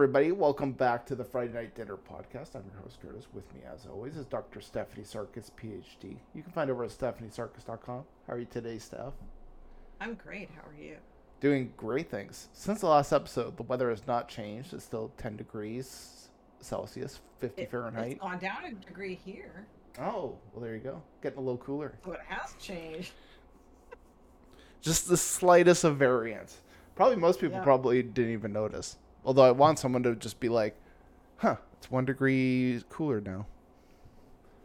Everybody. Welcome back to the Friday Night Dinner podcast. I'm your host, Kurtis. With me, as always, is Dr. Stephanie Sarkis, PhD. You can find over at stephaniesarkis.com. How are you today, Steph? I'm great. How are you? Doing great things. Since the last episode, the weather has not changed. It's still 10 degrees Celsius, 50 It- Fahrenheit. It's gone down a degree here, Oh, well, there you go. Getting a little cooler. so it has changed. Just the slightest of variance. Probably most people Yeah. probably didn't even notice. Although I want someone to just be like, huh, it's one degree cooler now.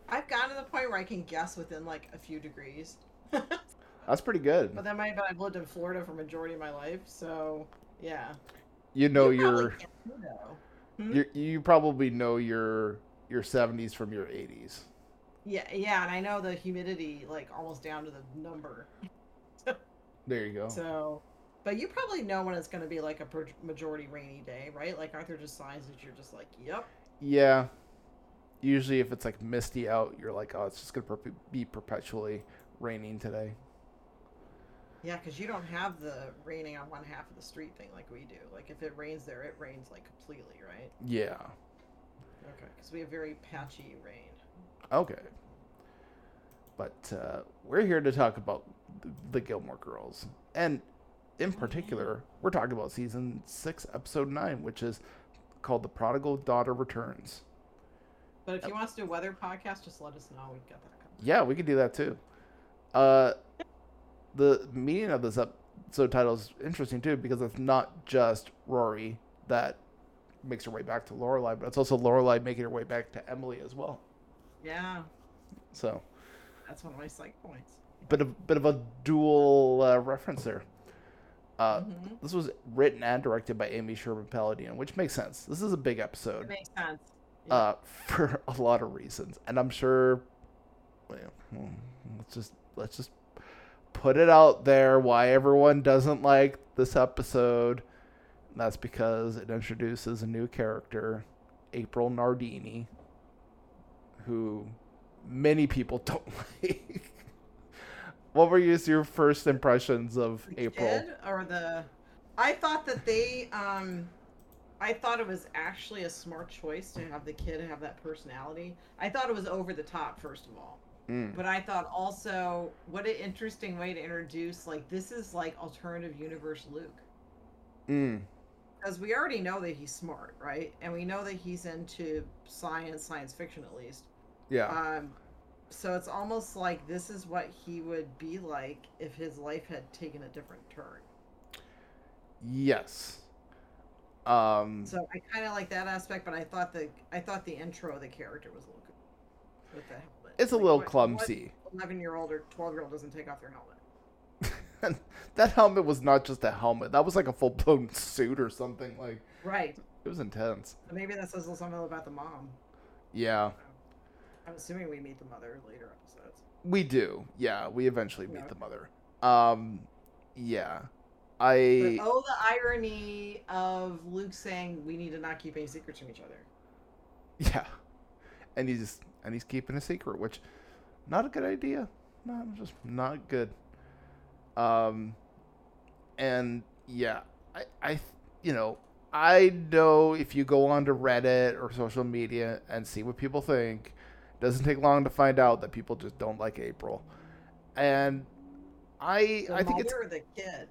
I've gotten to the point where I can guess within like a few degrees. That's pretty good. But then my, but I've lived in Florida for majority of my life, so yeah. You know You your can't do though. Hmm? you you probably know your your 70s from your 80s. Yeah, yeah, and I know the humidity like almost down to the number. There you go. So, but you probably know when it's going to be like a per- majority rainy day, right? Like, aren't there just signs that you're just like, yep, yeah. Usually if it's like misty out, you're like, oh, it's just going to per- be perpetually raining today. Yeah, because you don't have the raining on one half of the street thing like we do. Like if it rains there, it rains like completely, right? Yeah. Okay, because we have very patchy rain. Okay. But uh, we're here to talk about the Gilmore Girls. And in particular, we're talking about season 6, episode 9, which is called The Prodigal Daughter Returns. But if you want us to do a weather podcast, just let us know. We've got that covered. Yeah, we could do that too. Uh, the meaning of this episode title is interesting too because it's not just Rory that makes her way back to Lorelai, but it's also Lorelai making her way back to Emily as well. Yeah, So, that's one of my psych points. bit of bit of a dual uh, reference there. Uh, Mhm. This was written and directed by Amy Sherman Palladino, which makes sense. This is a big It episode makes sense. Yeah. uh, for a lot of reasons, and I'm sure. Well, hmm, let's just let's just put it out there why everyone doesn't like this episode. And that's because it introduces a new character, April Nardini, who many people don't like. What were your your first impressions of The April? kid or the I thought that they um I thought it was actually a smart choice to have the kid have that personality. I thought it was over the top first of all. Mm, But I thought also what an interesting way to introduce like this is like alternative universe Luke. mm, Because we already know that he's smart, right? And we know that he's into science, science fiction at least. yeah. Um so it's almost like this is what he would be like if his life had taken a different turn. yes. Um. So I kind of like that aspect, but I thought the I thought the intro of the character was a little good with the helmet. It's a little what- clumsy. Eleven year old or twelve year old doesn't take off their helmet. that helmet was not just a helmet. That was like a full blown suit or something. Like Right. it was intense. Maybe that says a little something about the mom. Yeah, I'm assuming we meet the mother later episodes. we do. Yeah, we eventually meet Yeah. the mother. Um, yeah, I. But oh, the irony of Luke saying we need to not keep any secrets from each other. Yeah, and he's and he's keeping a secret, which not a good idea. Not just not good. Um, and yeah, I I you know I know if you go onto Reddit or social media and see what people think, doesn't take long to find out that people just don't like April, and I The I think it's the kid.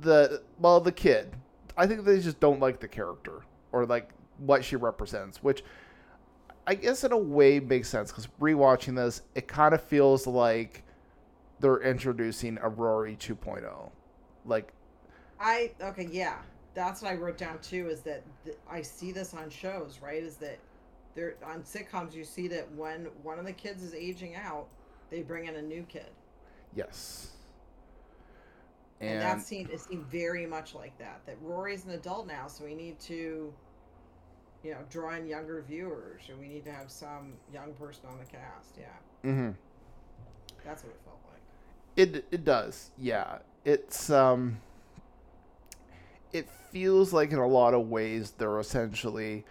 the well the kid i think they just don't like the character or like what she represents which i guess in a way makes sense because rewatching this it kind of feels like they're introducing a rory 2.0 like I okay, yeah, that's what I wrote down too. Is that th- I see this on shows, right? Is that there on sitcoms you see that when one of the kids is aging out, they bring in a new kid, yes and, and, that seemed it seemed very much like that. That Rory's an adult now, so we need to, you know, draw in younger viewers, and we need to have some young person on the cast. Yeah, Mm-hmm. that's what it felt like. It it does, yeah. It's um it feels like in a lot of ways they're essentially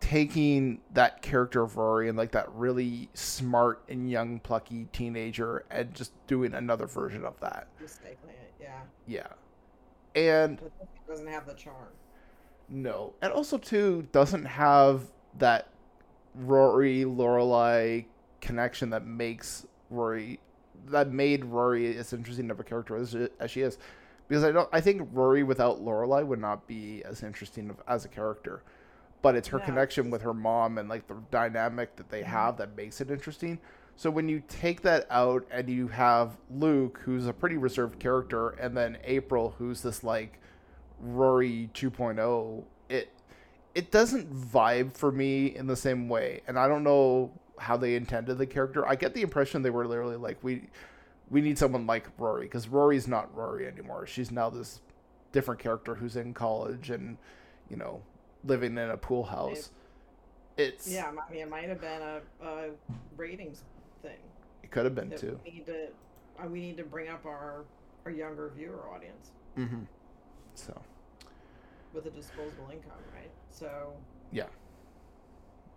taking that character of Rory and like that really smart and young plucky teenager and just doing another version of that. Recycling it, yeah, Yeah. And it doesn't have the charm. No, and also too doesn't have that Rory Lorelai connection that makes Rory that made Rory as interesting of a character as, as she is. Because I don't, I think Rory without Lorelai would not be as interesting of, as a character. But it's her Yeah. connection with her mom and like the dynamic that they mm-hmm. have that makes it interesting. So when you take that out and you have Luke, who's a pretty reserved character, and then April, who's this like Rory 2.0, it it doesn't vibe for me in the same way. And I don't know how they intended the character. I get the impression they were literally like we we need someone like Rory because Rory's not Rory anymore. She's now this different character who's in college and you know living in a pool house. It's Yeah, I mean, it might have been a, a ratings thing. it could have been too. We need to, uh, we need to bring up our our younger viewer audience Mm-hmm. So with a disposable income, right? So yeah.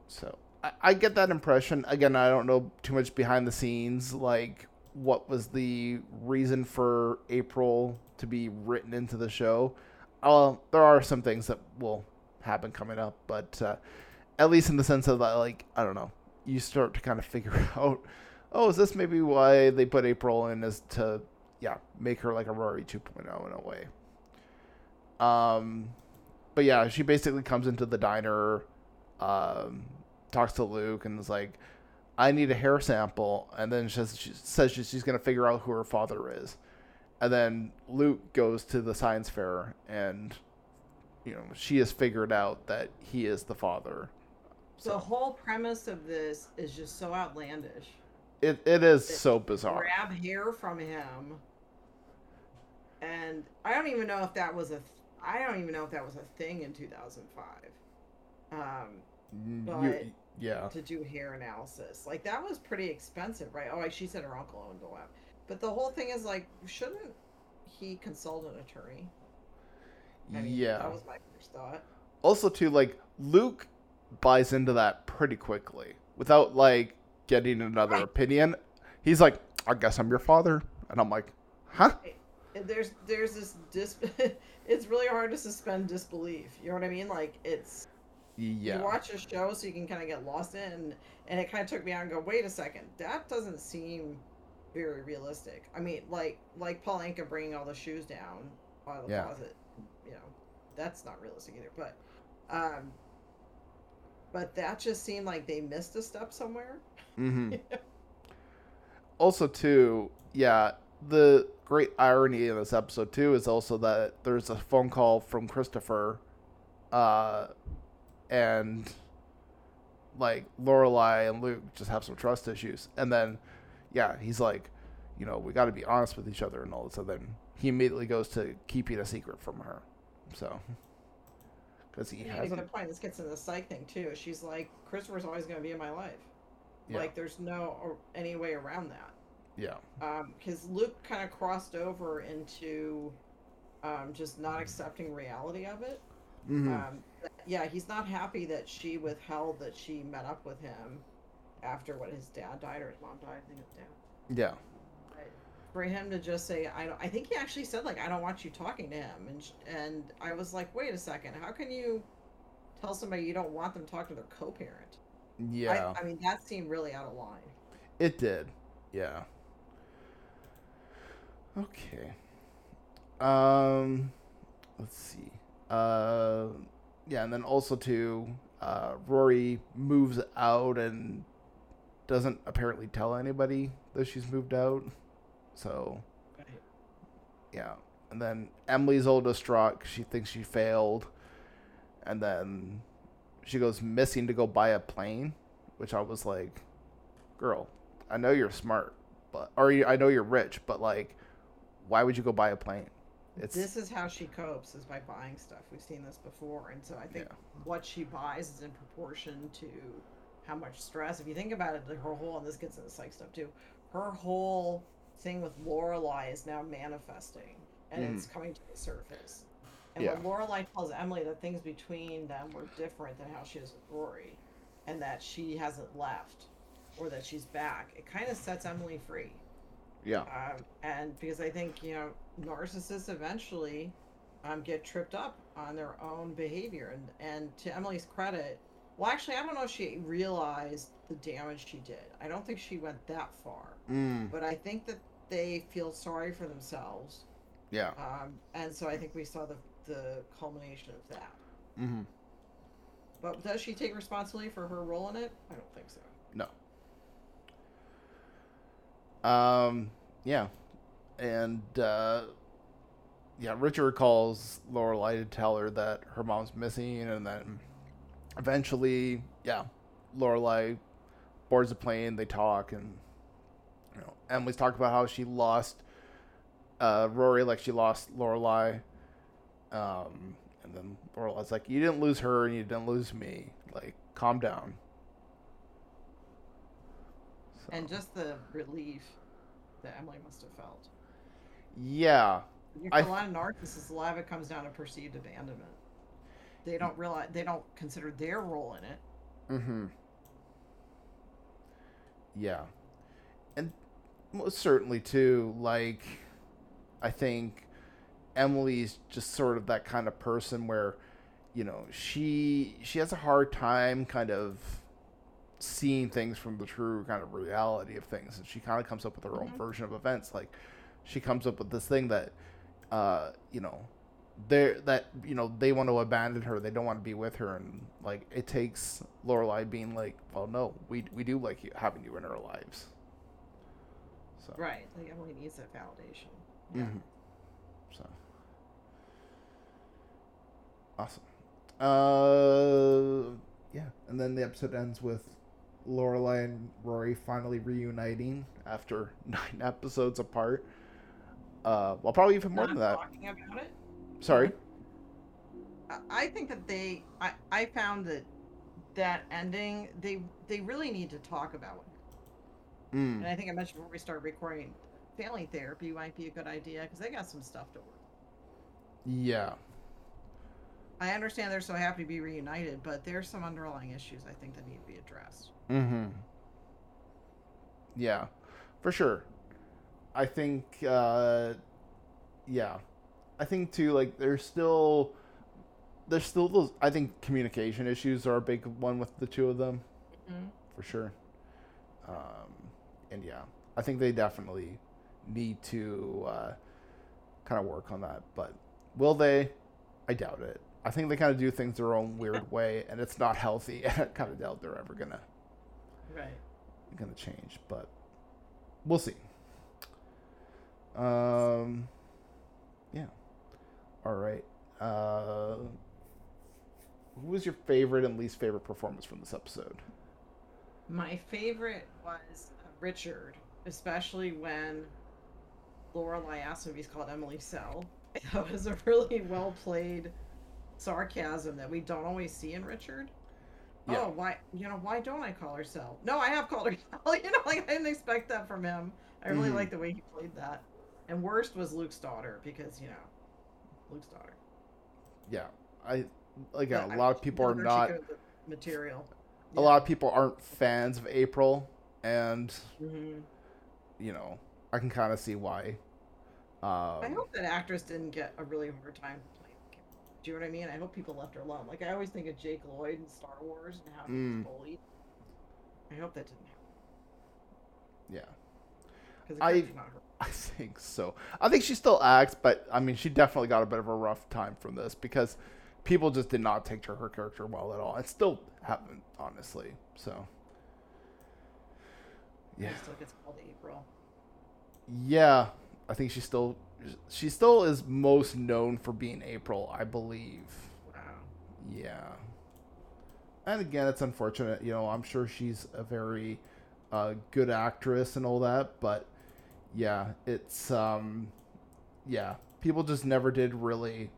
So I, I get that impression. Again, I don't know too much behind the scenes, like what was the reason for April to be written into the show. Uh, there are some things that will happen coming up, but uh, at least in the sense of that, like I don't know, you start to kind of figure out, oh, is this maybe why they put April in is to, yeah, make her like a Rory 2.0 in a way. Um, but yeah, she basically comes into the diner um, talks to Luke and is like, "I need a hair sample," and then she says, she says she- she's gonna figure out who her father is, and then Luke goes to the science fair and, you know, she has figured out that he is the father. So. the whole premise of this is just so outlandish. It it is so bizarre. Grab hair from him, and I don't even know if that was a. I don't even know if that was a thing in 2005. Um, You- but- yeah, to do hair analysis. Like that was pretty expensive, right? Oh, like she said her uncle owned a lab. But the whole thing is like, shouldn't he consult an attorney? I mean, yeah. That was my first thought. also too like Luke buys into that pretty quickly without like getting another Right. opinion. He's like, "I guess I'm your father," and I'm like, "Huh?" And There's there's this dis. it's really hard to suspend disbelief. You know what I mean? Like it's Yeah. you watch a show so you can kind of get lost in, and it kind of took me out and go, wait a second, that doesn't seem very realistic. I mean, like like Paul Anka bringing all the shoes down out of the Yeah. closet, you know, that's not realistic either. But, um, but that just seemed like they missed a step somewhere. Mm-hmm. also, too, yeah, the great irony in this episode too is also that there's a phone call from Christopher, uh, and like Lorelai and Luke just have some trust issues, and then, yeah, he's like, you know, we got to be honest with each other and all this, and then he immediately goes to keeping a secret from her, so. Because he a hasn't, good point. This gets into the psych thing too. She's like, Christopher's always going to be in my life. Yeah. Like, there's no or any way around that. yeah, Um, because Luke kind of crossed over into um, just not accepting reality of it. hmm Um, yeah, he's not happy that she withheld that she met up with him after what his dad died or his mom died. I think his dad. yeah, For him to just say, I don't. I think he actually said like, I don't want you talking to him, and sh- and I was like, wait a second, how can you tell somebody you don't want them to talk to their co-parent? yeah. I, I mean, that seemed really out of line. It did. Yeah. Okay. Um let's see. Uh yeah, and then also too uh Rory moves out and doesn't apparently tell anybody that she's moved out. So, yeah. And then Emily's all distraught 'cause she thinks she failed. And then she goes missing to go buy a plane, which I was like, girl, I know you're smart, but or you, I know you're rich, but like, why would you go buy a plane? It's this is how she copes is by buying stuff. We've seen this before, and so I think Yeah. what she buys is in proportion to how much stress. If you think about it, like, her whole and this gets into psych stuff too. Her whole thing with Lorelai is now manifesting, and it's coming to the surface. And when Lorelai tells Emily that things between them were different than how she is with Rory, and that she hasn't left or that she's back, it kind of sets Emily free yeah, um, and because I think you know narcissists eventually um, get tripped up on their own behavior. And, and to Emily's credit, well, actually, I don't know if she realized the damage she did. I don't think she went that far. Mm, But I think that they feel sorry for themselves. yeah. Um, and so I think we saw the, the culmination of that. hmm But does she take responsibility for her role in it? I don't think so. No. Um, yeah, and uh, yeah, Richard calls Lorelai to tell her that her mom's missing, and then eventually, yeah, Lorelai boards the plane. They talk, and Emily's talking about how she lost uh, Rory, like she lost Lorelai. Um, and then Lorelai's like, "You didn't lose her, and you didn't lose me. Like, calm down." So- And just the relief that Emily must have felt. yeah, For I- a lot of narcissists, a lot of it comes down to perceived abandonment. They don't realize they don't consider their role in it. Mm-hmm. Yeah. And certainly too, like I think Emily's just sort of that kind of person where, you know, she she has a hard time kind of seeing things from the true kind of reality of things and she kind of comes up with her own Mhm. version of events like she comes up with this thing that uh you know they that you know they want to abandon her they don't want to be with her and like it takes Lorelai being like well no we we do like you, having you in our lives so Right. Like Emily needs that validation. Yeah. mhm. so awesome uh yeah and then the episode ends with Lorelai and Rory finally reuniting after nine episodes apart uh well probably even more Not than that talking about it. sorry I- think that they I, I found that that ending they they really need to talk about it. Mm. And I think I mentioned before we started recording family therapy might be a good idea because they got some stuff to work. yeah I understand they're so happy to be reunited, but there's some underlying issues I think that need to be addressed. Mm-hmm. Yeah, for sure. I think, uh, yeah, I think too. Like, there's still, there's still those. I think communication issues are a big one with the two of them, Mm-hmm. for sure. Um, and yeah, I think they definitely need to uh, kind of work on that. But will they? I doubt it. I think they kind of do things their own weird way, and it's not healthy. And I kind of doubt they're ever gonna Right. gonna change, but we'll see. Um, yeah. All right. Uh, who was your favorite and least favorite performance from this episode? My favorite was Richard, especially when Lorelai asked him if he's called Emily Cell. That was a really well played sarcasm that we don't always see in Richard. Yeah. Oh, why? You know, why don't I call her Cell? No, I have called her Cell. You know, like I didn't expect that from him. I really Mhm. like the way he played that. And worst was Luke's daughter because you know, Luke's daughter. Yeah, I like But A I- lot of people are not. material. A lot of people aren't fans of April, and hmm you know, I can kind of see why. Um, I hope that actress didn't get a really hard time playing. Do you know what I mean? I hope people left her alone. Like I always think of Jake Lloyd in Star Wars and how he Mm. was bullied. I hope that didn't happen yeah. I- I think so. I think she still acts, but I mean, she definitely got a bit of a rough time from this because people just did not take to her character well at all, It still haven't, honestly. So, yeah, still gets called April. yeah. I think she still, she still is most known for being April, I believe. Wow. Yeah. And again, it's unfortunate. You know, I'm sure she's a very uh, good actress and all that, but yeah, it's um, yeah, people just never did really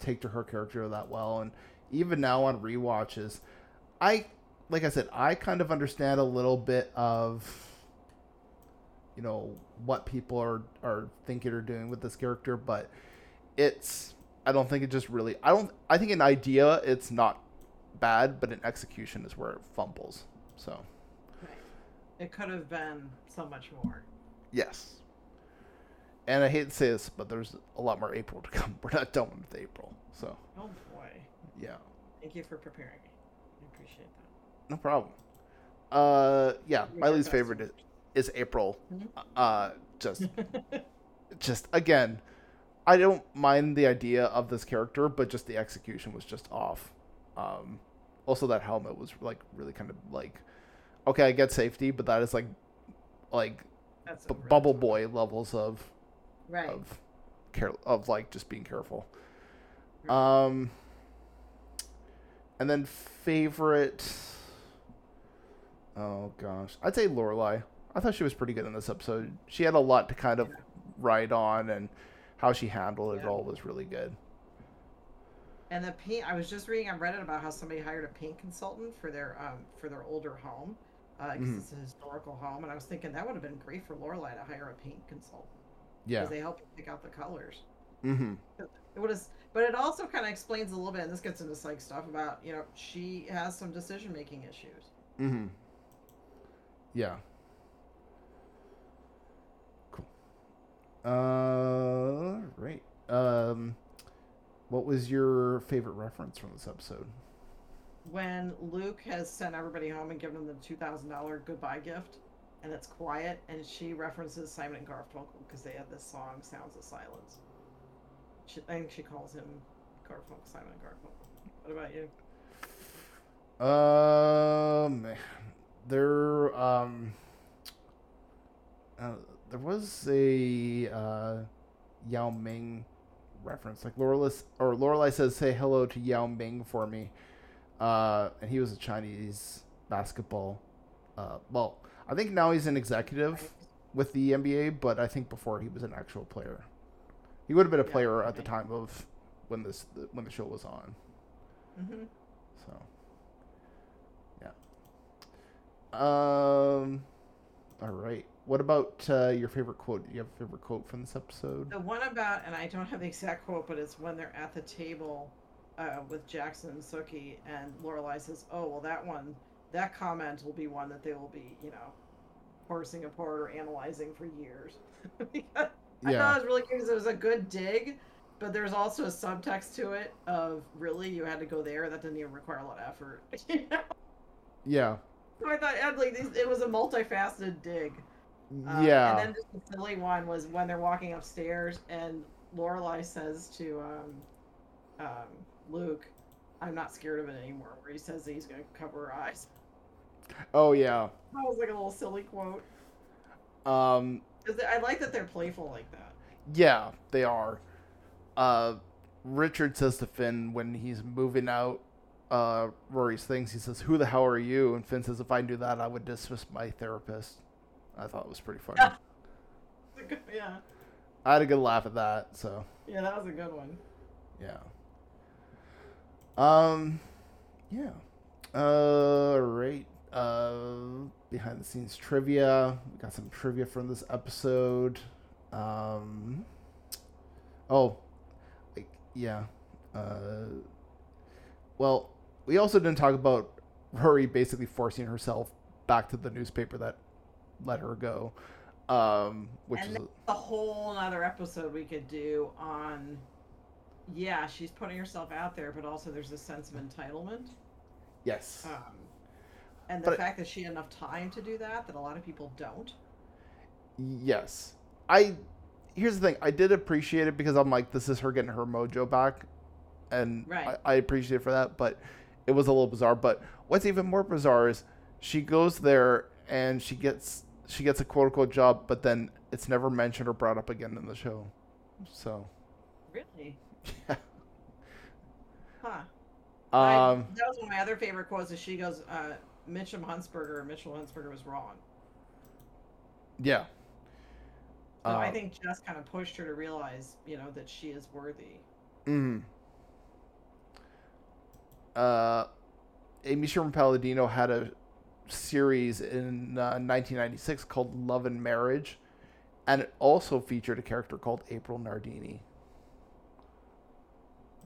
take to her character that well, and even now on rewatches, I like I said, I kind of understand a little bit of you know what people are are thinking or doing with this character, but it's I don't think it just really I don't I think an idea it's not bad, but an execution is where it fumbles. So It could have been so much more. yes, and I hate to say this, but there's a lot more April to come. We're not done with April, so Oh boy. yeah, Thank you for preparing me. I appreciate that. no problem. Uh, yeah, my least favorite is, is April. Uh, just, just again, I don't mind the idea of this character, but just the execution was just off. Um, also that helmet was like really kind of like, okay, I get safety, but that is like, like b- Bubble. Boy levels of Right. of care of like just being careful. Um, and then favorite. Oh gosh, I'd say Lorelai. I thought she was pretty good in this episode. She had a lot to kind of ride on, and how she handled it Yeah. all was really good. And the paint, I was just reading on Reddit about how somebody hired a paint consultant for their um for their older home, because Mhm. it's a historical home. And I was thinking that would have been great for Lorelai to hire a paint consultant Yeah. because they help pick out the colors. Mm-hmm. It would have, but it also kind of explains a little bit, and this gets into psych stuff about you know she has some decision making issues. Mm-hmm. Yeah. Uh, right. Um, what was your favorite reference from this episode? When Luke has sent everybody home and given them the two thousand dollar goodbye gift, and it's quiet, and she references Simon and Garfunkel because they have this song "Sounds of Silence." She, I think she calls him Garfunkel, Simon and Garfunkel. What about you? Um, there um, uh, there was a uh, Yao Ming reference, like Lorelai or Lorelai says, "Say hello to Yao Ming for me," uh, and he was a Chinese basketball. Uh, well, I think now he's an executive with the NBA, but I think before he was an actual player. He would have been a player at the time of when this when the show was on. Mm-hmm. So, yeah. Um. All right. What about uh, your favorite quote? Do you have a favorite quote from this episode? The one about, and I don't have the exact quote, but it's when they're at the table uh, with Jackson and Sookie, and Lorelai says, "Oh, well, that one, that comment will be one that they will be, you know, parsing apart or analyzing for years." I thought it was really cute because it was a good dig, but there's also a subtext to it of really you had to go there. That didn't even require a lot of effort. You know? Yeah. so I thought like, it was a multifaceted dig. Uh, yeah. And then the silly one was when they're walking upstairs and Lorelai says to um, um, Luke, "I'm not scared of it anymore." Where he says that he's going to cover her eyes. oh yeah. That was like a little silly quote. Um. I like that they're playful like that. Yeah, they are. Uh, Richard says to Finn when he's moving out uh, Rory's things, he says, "Who the hell are you?" And Finn says, "If I knew that, I would dismiss my therapist." I thought it was pretty funny. Good- Yeah, I had a good laugh at that. So yeah, that was a good one. yeah. Um, yeah. Uh, right. Uh, behind the scenes trivia. We got some trivia from this episode. Um. Oh, like yeah. Uh. Well, we also didn't talk about Rory basically forcing herself back to the newspaper that let her go. Um, which And is A whole other episode we could do on. Yeah, she's putting herself out there, but also there's a sense of entitlement. yes. Um, and the But- fact that she had enough time to do that, that a lot of people don't. Yes. I here's the thing, I did appreciate it because I'm like, this is her getting her mojo back. And Right. I, I appreciate it for that, but it was a little bizarre. But what's even more bizarre is she goes there and she gets she gets a quote unquote job, but then it's never mentioned or brought up again in the show. So Really? yeah. Huh. Um that was one of my other favorite quotes. Is she goes, uh, "Mitchum Huntzberger, Mitchell Huntzberger was wrong." yeah. So I Um, think Jess kind of pushed her to realize, you know, that she is worthy. Mm. Uh, Amy Sherman Palladino had a series in uh, 1996 called Love and Marriage, and it also featured a character called April Nardini.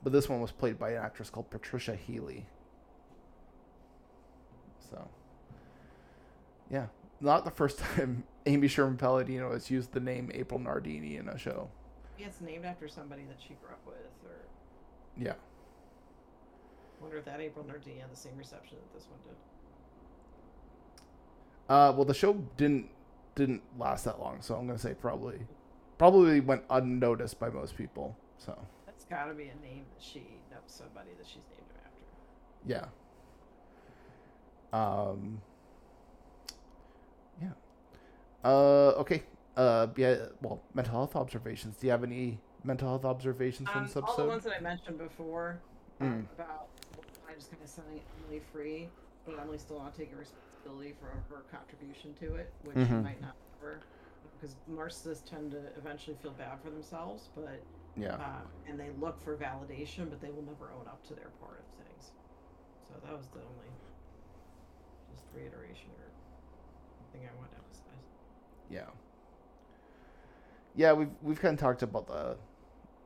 But this one was played by an actress called Patricia Healy. So, yeah, not the first time Amy Sherman Palladino has used the name April Nardini in a show. Yeah, it's named after somebody that she grew up with, or Yeah. wonder if that April Nardini had the same reception that this one did. Uh, well, the show didn't didn't last that long, so I'm gonna say probably probably went unnoticed by most people. So That's got to be a name that she knows somebody that she's named him after. yeah. Um. Yeah. Uh. Okay. Uh. Yeah. Well, mental health observations. Do you have any mental health observations from Um, this all the ones that I mentioned before uh, Mm. about I just kind of setting Emily free, but Emily still not taking responsibility for her contribution to it, which she Mhm. might not ever. Because narcissists tend to eventually feel bad for themselves, but yeah. uh, and they look for validation, but they will never own up to their part of things. So that was the only just reiteration or thing I wanted to emphasize. Yeah. Yeah, we've we've kind of talked about the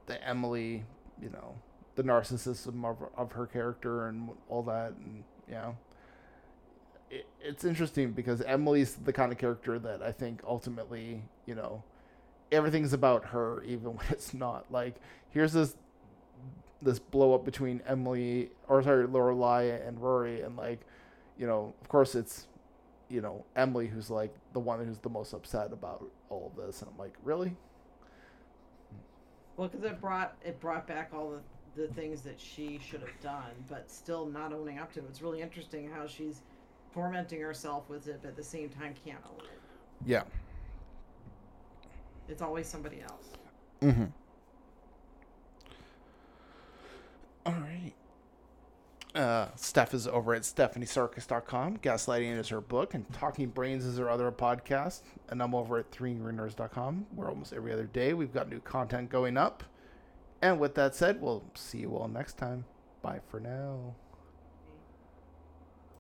the Emily, you know, the narcissism of of her character and all that, and yeah, it, it's interesting because Emily's the kind of character that I think ultimately, you know, everything's about her, even when it's not. Like, here's this this blow up between Emily, or sorry, Lorelai and Rory, and like, you know, of course it's you know Emily who's like the one who's the most upset about all of this, and I'm like, really? Well, because it brought it brought back all the the things that she should have done, but still not owning up to it. It's really interesting how she's tormenting herself with it, but at the same time can't own it. Yeah. It's always somebody else. Mm-hmm. All right. Uh, Steph is over at stephaniesarkis.com. Gaslighting is her book, and Talking Brains is her other podcast. And I'm over at threeangrynerds.com, where almost every other day we've got new content going up. And with that said, we'll see you all next time. Bye for now.